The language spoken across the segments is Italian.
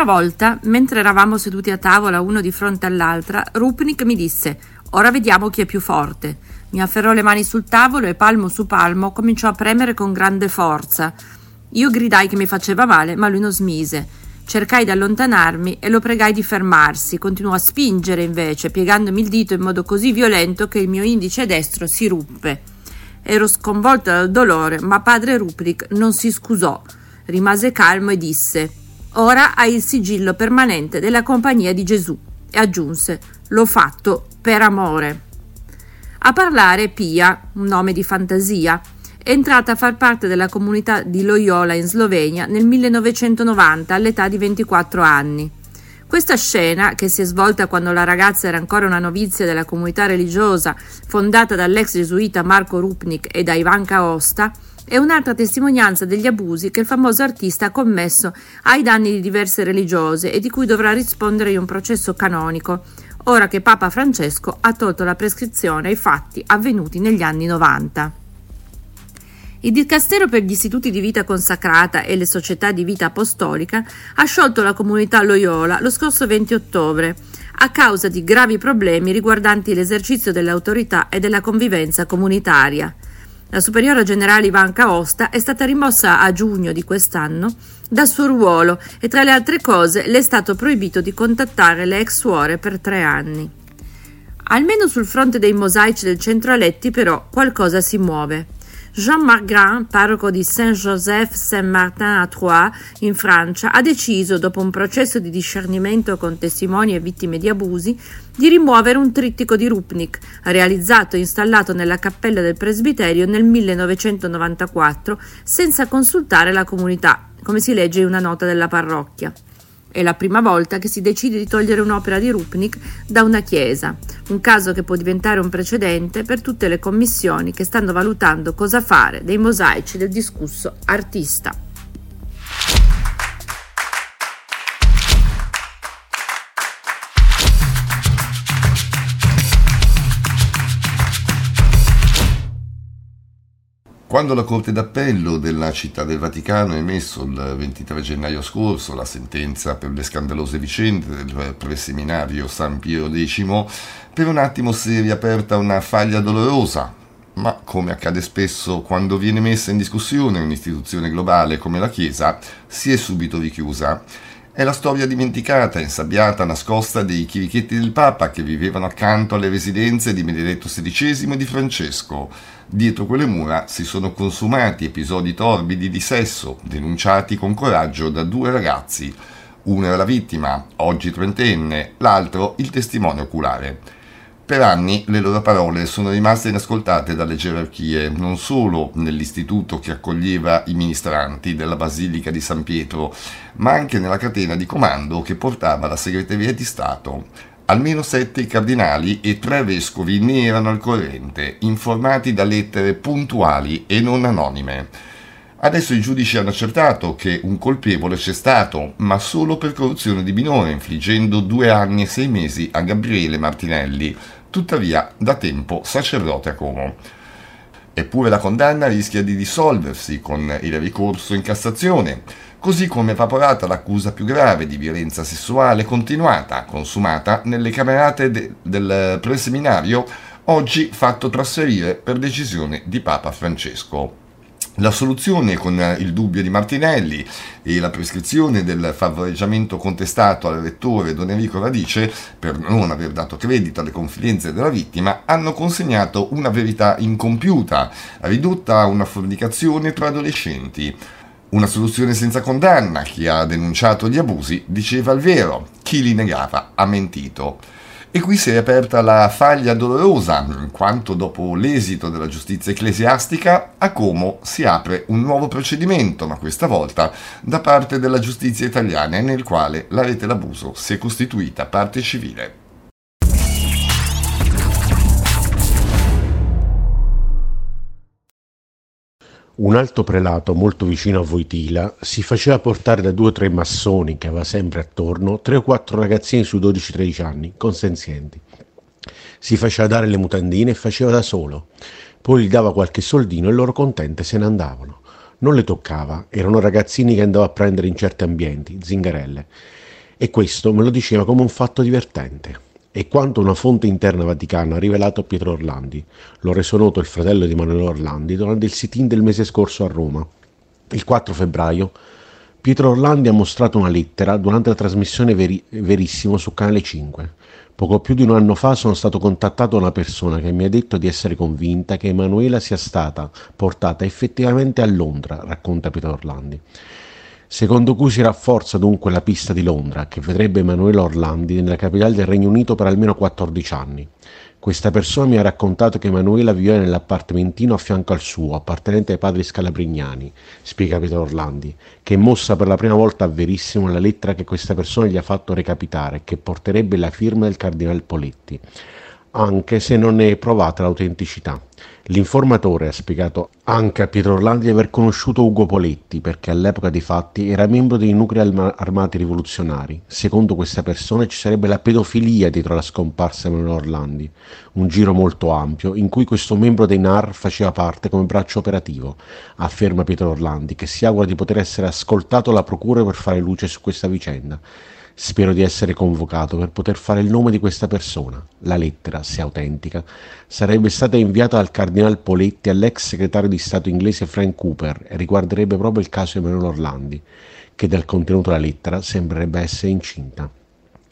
Una volta, mentre eravamo seduti a tavola uno di fronte all'altra, Rupnik mi disse Ora vediamo chi è più forte. Mi afferrò le mani sul tavolo e palmo su palmo cominciò a premere con grande forza. Io gridai che mi faceva male, ma lui non smise. Cercai di allontanarmi e lo pregai di fermarsi. Continuò a spingere invece, piegandomi il dito in modo così violento che il mio indice destro si ruppe. Ero sconvolta dal dolore, ma padre Rupnik non si scusò. Rimase calmo e disse: Ora hai il sigillo permanente della Compagnia di Gesù. E aggiunse: L'ho fatto per amore. A parlare Pia, un nome di fantasia, è entrata a far parte della comunità di Loyola in Slovenia nel 1990 all'età di 24 anni. Questa scena, che si è svolta quando la ragazza era ancora una novizia della comunità religiosa fondata dall'ex gesuita Marco Rupnik e da Ivanka Osta, è un'altra testimonianza degli abusi che il famoso artista ha commesso ai danni di diverse religiose e di cui dovrà rispondere in un processo canonico, ora che Papa Francesco ha tolto la prescrizione ai fatti avvenuti negli anni 90. Il Dicastero per gli istituti di vita consacrata e le società di vita apostolica ha sciolto la comunità Loyola lo scorso 20 ottobre a causa di gravi problemi riguardanti l'esercizio dell'autorità e della convivenza comunitaria. La superiora generale Ivanka Osta è stata rimossa a giugno di quest'anno dal suo ruolo e tra le altre cose le è stato proibito di contattare le ex suore per tre anni. Almeno sul fronte dei mosaici del centro Aletti però qualcosa si muove. Jean-Marc Grain, parroco di Saint-Joseph-Saint-Martin a Troyes, in Francia, ha deciso, dopo un processo di discernimento con testimoni e vittime di abusi, di rimuovere un trittico di Rupnik, realizzato e installato nella cappella del presbiterio nel 1994, senza consultare la comunità, come si legge in una nota della parrocchia. È la prima volta che si decide di togliere un'opera di Rupnik da una chiesa, un caso che può diventare un precedente per tutte le commissioni che stanno valutando cosa fare dei mosaici del discusso artista. Quando la Corte d'Appello della Città del Vaticano ha emesso il 23 gennaio scorso la sentenza per le scandalose vicende del preseminario San Piero X, per un attimo si è riaperta una faglia dolorosa, ma come accade spesso quando viene messa in discussione un'istituzione globale come la Chiesa, si è subito richiusa. È la storia dimenticata, insabbiata, nascosta dei chirichetti del Papa che vivevano accanto alle residenze di Benedetto XVI e di Francesco Dietro quelle mura si sono consumati episodi torbidi di sesso, denunciati con coraggio da due ragazzi. Uno era la vittima, oggi trentenne, l'altro il testimone oculare. Per anni le loro parole sono rimaste inascoltate dalle gerarchie, non solo nell'istituto che accoglieva i ministranti della Basilica di San Pietro, ma anche nella catena di comando che portava la segreteria di Stato. Almeno sette cardinali e tre vescovi ne erano al corrente, informati da lettere puntuali e non anonime. Adesso i giudici hanno accertato che un colpevole c'è stato, ma solo per corruzione di minore, infliggendo due anni e sei mesi a Gabriele Martinelli, tuttavia da tempo sacerdote a Como. Eppure la condanna rischia di dissolversi con il ricorso in Cassazione, così come evaporata l'accusa più grave di violenza sessuale continuata, consumata nelle camerate de- del preseminario, oggi fatto trasferire per decisione di Papa Francesco. La soluzione con il dubbio di Martinelli e la prescrizione del favoreggiamento contestato al rettore Don Enrico Radice per non aver dato credito alle confidenze della vittima hanno consegnato una verità incompiuta, ridotta a una fornicazione tra adolescenti. Una soluzione senza condanna. Chi ha denunciato gli abusi diceva il vero, chi li negava ha mentito. E qui si è aperta la faglia dolorosa, in quanto dopo l'esito della giustizia ecclesiastica a Como si apre un nuovo procedimento, ma questa volta da parte della giustizia italiana, nel quale la rete d'abuso si è costituita parte civile. Un alto prelato molto vicino a Voitila si faceva portare da due o tre massoni che aveva sempre attorno tre o quattro ragazzini sui 12-13 anni, consenzienti. Si faceva dare le mutandine e faceva da solo. Poi gli dava qualche soldino e loro contente se ne andavano. Non le toccava, erano ragazzini che andava a prendere in certi ambienti, zingarelle. E questo me lo diceva come un fatto divertente. E quanto una fonte interna vaticana ha rivelato a Pietro Orlandi. Lo reso noto il fratello di Emanuele Orlandi durante il sit-in del mese scorso a Roma. Il 4 febbraio Pietro Orlandi ha mostrato una lettera durante la trasmissione Veri- Verissimo su Canale 5. Poco più di un anno fa sono stato contattato da una persona che mi ha detto di essere convinta che Emanuela sia stata portata effettivamente a Londra, racconta Pietro Orlandi. Secondo cui si rafforza dunque la pista di Londra, che vedrebbe Emanuela Orlandi nella capitale del Regno Unito per almeno 14 anni. Questa persona mi ha raccontato che Emanuela viveva nell'appartamentino a fianco al suo, appartenente ai padri scalabrignani, spiega Pietro Orlandi, che mossa per la prima volta a Verissimo la lettera che questa persona gli ha fatto recapitare che porterebbe la firma del cardinale Poletti, anche se non ne è provata l'autenticità. L'informatore ha spiegato anche a Pietro Orlandi di aver conosciuto Ugo Poletti perché all'epoca dei fatti era membro dei nuclei armati rivoluzionari. Secondo questa persona ci sarebbe la pedofilia dietro la scomparsa di Emanuele Orlandi, un giro molto ampio in cui questo membro dei NAR faceva parte come braccio operativo, afferma Pietro Orlandi, che si augura di poter essere ascoltato alla procura per fare luce su questa vicenda. Spero di essere convocato per poter fare il nome di questa persona. La lettera, se autentica, sarebbe stata inviata dal cardinal Poletti all'ex segretario di Stato inglese Frank Cooper e riguarderebbe proprio il caso Emanuele Orlandi, che dal contenuto della lettera sembrerebbe essere incinta.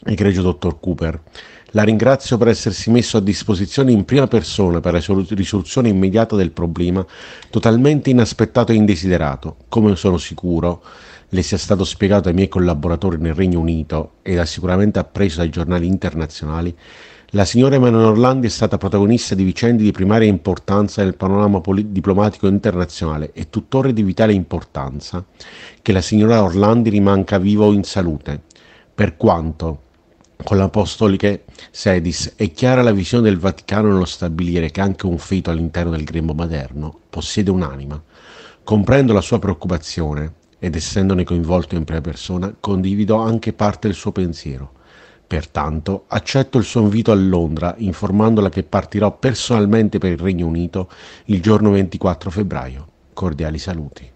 Egregio dottor Cooper, la ringrazio per essersi messo a disposizione in prima persona per la risoluzione immediata del problema, totalmente inaspettato e indesiderato, come sono sicuro le sia stato spiegato ai miei collaboratori nel Regno Unito e ha sicuramente appreso dai giornali internazionali, la signora Emanuele Orlandi è stata protagonista di vicende di primaria importanza nel panorama polit- diplomatico internazionale e tuttora di vitale importanza che la signora Orlandi rimanga viva o in salute, per quanto con l'apostoliche sedis è chiara la visione del Vaticano nello stabilire che anche un feto all'interno del grembo materno possiede un'anima. Comprendo la sua preoccupazione ed essendone coinvolto in prima persona, condivido anche parte del suo pensiero. Pertanto accetto il suo invito a Londra informandola che partirò personalmente per il Regno Unito il giorno 24 febbraio. Cordiali saluti.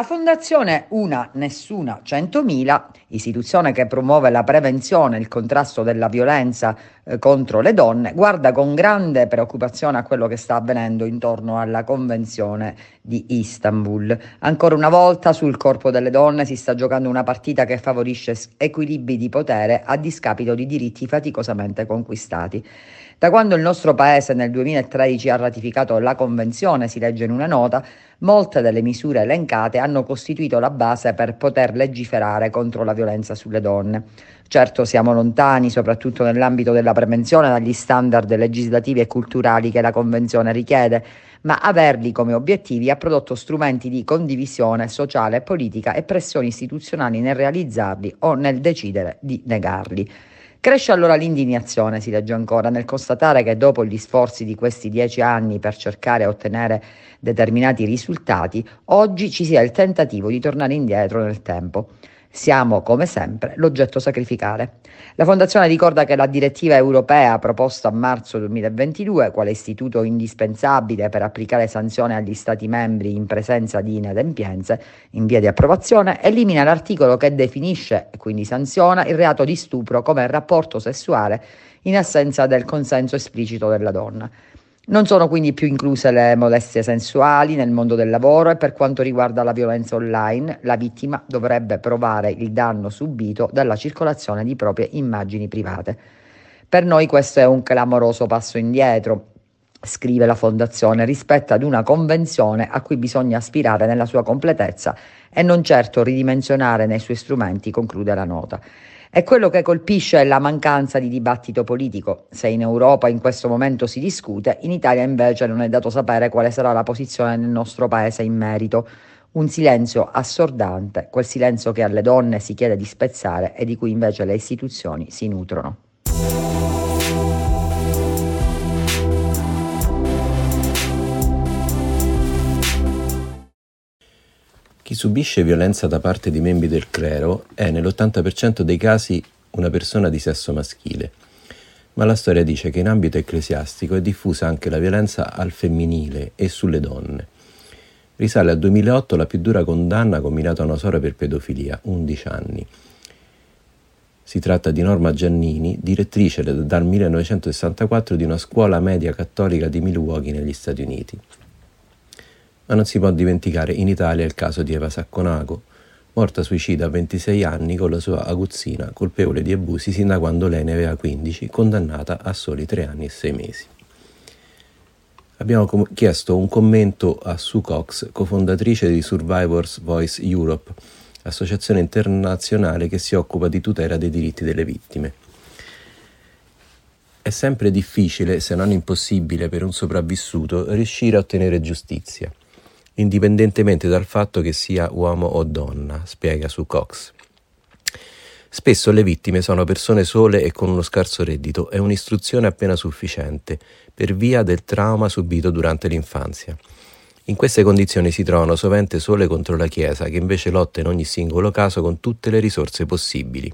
La Fondazione Una Nessuna Centomila, istituzione che promuove la prevenzione e il contrasto della violenza eh, contro le donne, guarda con grande preoccupazione a quello che sta avvenendo intorno alla Convenzione di Istanbul. Ancora una volta sul corpo delle donne si sta giocando una partita che favorisce equilibri di potere a discapito di diritti faticosamente conquistati. Da quando il nostro Paese nel 2013 ha ratificato la Convenzione, si legge in una nota, molte delle misure elencate hanno costituito la base per poter legiferare contro la violenza sulle donne. Certo siamo lontani, soprattutto nell'ambito della prevenzione, dagli standard legislativi e culturali che la Convenzione richiede, ma averli come obiettivi ha prodotto strumenti di condivisione sociale e politica e pressioni istituzionali nel realizzarli o nel decidere di negarli. Cresce allora l'indignazione, si legge ancora, nel constatare che dopo gli sforzi di questi dieci anni per cercare e ottenere determinati risultati, oggi ci sia il tentativo di tornare indietro nel tempo. Siamo, come sempre, l'oggetto sacrificale. La Fondazione ricorda che la direttiva europea proposta a marzo 2022, quale istituto indispensabile per applicare sanzioni agli Stati membri in presenza di inadempienze in via di approvazione, elimina l'articolo che definisce e quindi sanziona il reato di stupro come rapporto sessuale in assenza del consenso esplicito della donna. Non sono quindi più incluse le molestie sensuali nel mondo del lavoro e per quanto riguarda la violenza online, la vittima dovrebbe provare il danno subito dalla circolazione di proprie immagini private. Per noi questo è un clamoroso passo indietro, scrive la Fondazione, rispetto ad una convenzione a cui bisogna aspirare nella sua completezza e non certo ridimensionare nei suoi strumenti, conclude la nota. E quello che colpisce è la mancanza di dibattito politico. Se in Europa in questo momento si discute, in Italia invece non è dato sapere quale sarà la posizione del nostro Paese in merito. Un silenzio assordante, quel silenzio che alle donne si chiede di spezzare e di cui invece le istituzioni si nutrono. Subisce violenza da parte di membri del clero è nell'80% dei casi una persona di sesso maschile, ma la storia dice che in ambito ecclesiastico è diffusa anche la violenza al femminile e sulle donne. Risale al 2008 la più dura condanna combinata a una sorella per pedofilia, 11 anni. Si tratta di Norma Giannini, direttrice dal 1964 di una scuola media cattolica di Milwaukee negli Stati Uniti. Ma non si può dimenticare in Italia il caso di Eva Sacconago, morta suicida a 26 anni con la sua aguzzina, colpevole di abusi sin da quando lei ne aveva 15, condannata a soli 3 anni e 6 mesi. Abbiamo com- chiesto un commento a Sue Cox, cofondatrice di Survivors Voice Europe, associazione internazionale che si occupa di tutela dei diritti delle vittime. È sempre difficile, se non impossibile, per un sopravvissuto riuscire a ottenere giustizia indipendentemente dal fatto che sia uomo o donna, spiega su Cox. Spesso le vittime sono persone sole e con uno scarso reddito e un'istruzione appena sufficiente, per via del trauma subito durante l'infanzia. In queste condizioni si trovano sovente sole contro la Chiesa, che invece lotta in ogni singolo caso con tutte le risorse possibili.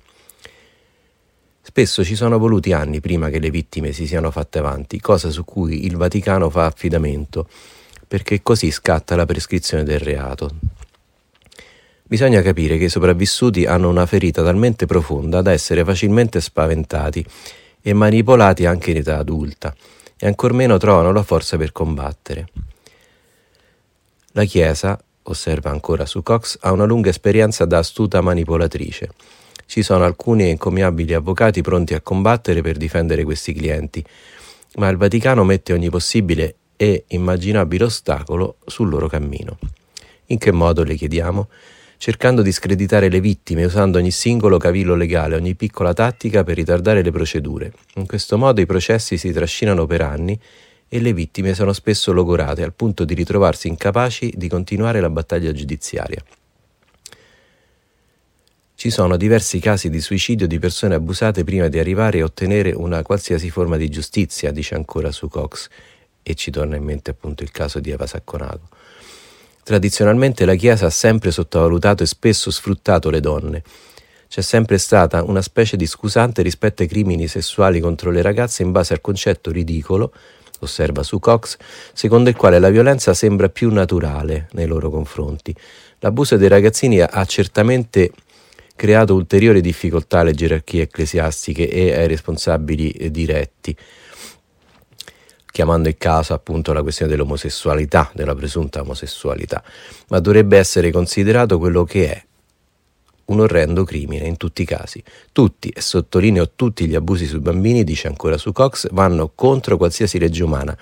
Spesso ci sono voluti anni prima che le vittime si siano fatte avanti, cosa su cui il Vaticano fa affidamento perché così scatta la prescrizione del reato. Bisogna capire che i sopravvissuti hanno una ferita talmente profonda da essere facilmente spaventati e manipolati anche in età adulta e ancor meno trovano la forza per combattere. La Chiesa, osserva ancora su Cox, ha una lunga esperienza da astuta manipolatrice. Ci sono alcuni encomiabili avvocati pronti a combattere per difendere questi clienti, ma il Vaticano mette ogni possibile e immaginabile ostacolo sul loro cammino. In che modo le chiediamo? Cercando di screditare le vittime usando ogni singolo cavillo legale, ogni piccola tattica per ritardare le procedure. In questo modo i processi si trascinano per anni e le vittime sono spesso logorate al punto di ritrovarsi incapaci di continuare la battaglia giudiziaria. Ci sono diversi casi di suicidio di persone abusate prima di arrivare a ottenere una qualsiasi forma di giustizia, dice ancora su Cox, e ci torna in mente appunto il caso di Eva Sacconago. Tradizionalmente la Chiesa ha sempre sottovalutato e spesso sfruttato le donne. C'è sempre stata una specie di scusante rispetto ai crimini sessuali contro le ragazze in base al concetto ridicolo, osserva su Cox, secondo il quale la violenza sembra più naturale nei loro confronti. L'abuso dei ragazzini ha certamente creato ulteriori difficoltà alle gerarchie ecclesiastiche e ai responsabili diretti chiamando in causa appunto la questione dell'omosessualità, della presunta omosessualità, ma dovrebbe essere considerato quello che è un orrendo crimine in tutti i casi. Tutti, e sottolineo tutti gli abusi sui bambini, dice ancora su Cox, vanno contro qualsiasi legge umana,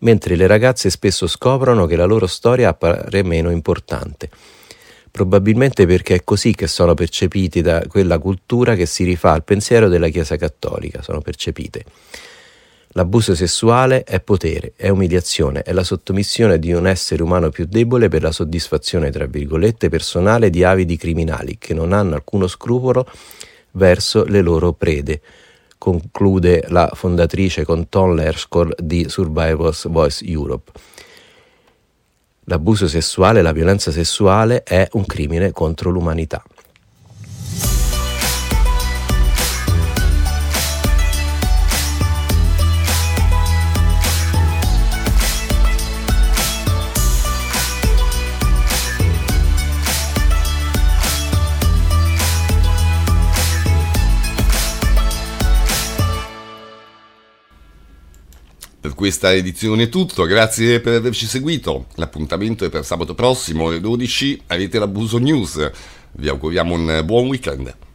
mentre le ragazze spesso scoprono che la loro storia appare meno importante. Probabilmente perché è così che sono percepiti da quella cultura che si rifà al pensiero della Chiesa cattolica, sono percepite. L'abuso sessuale è potere, è umiliazione, è la sottomissione di un essere umano più debole per la soddisfazione, tra virgolette, personale di avidi criminali che non hanno alcuno scrupolo verso le loro prede, conclude la fondatrice con Tom Lerschol di Survivors Voice Europe. L'abuso sessuale, la violenza sessuale è un crimine contro l'umanità. Per questa edizione è tutto, grazie per averci seguito. L'appuntamento è per sabato prossimo alle 12, avete l'abuso news. Vi auguriamo un buon weekend.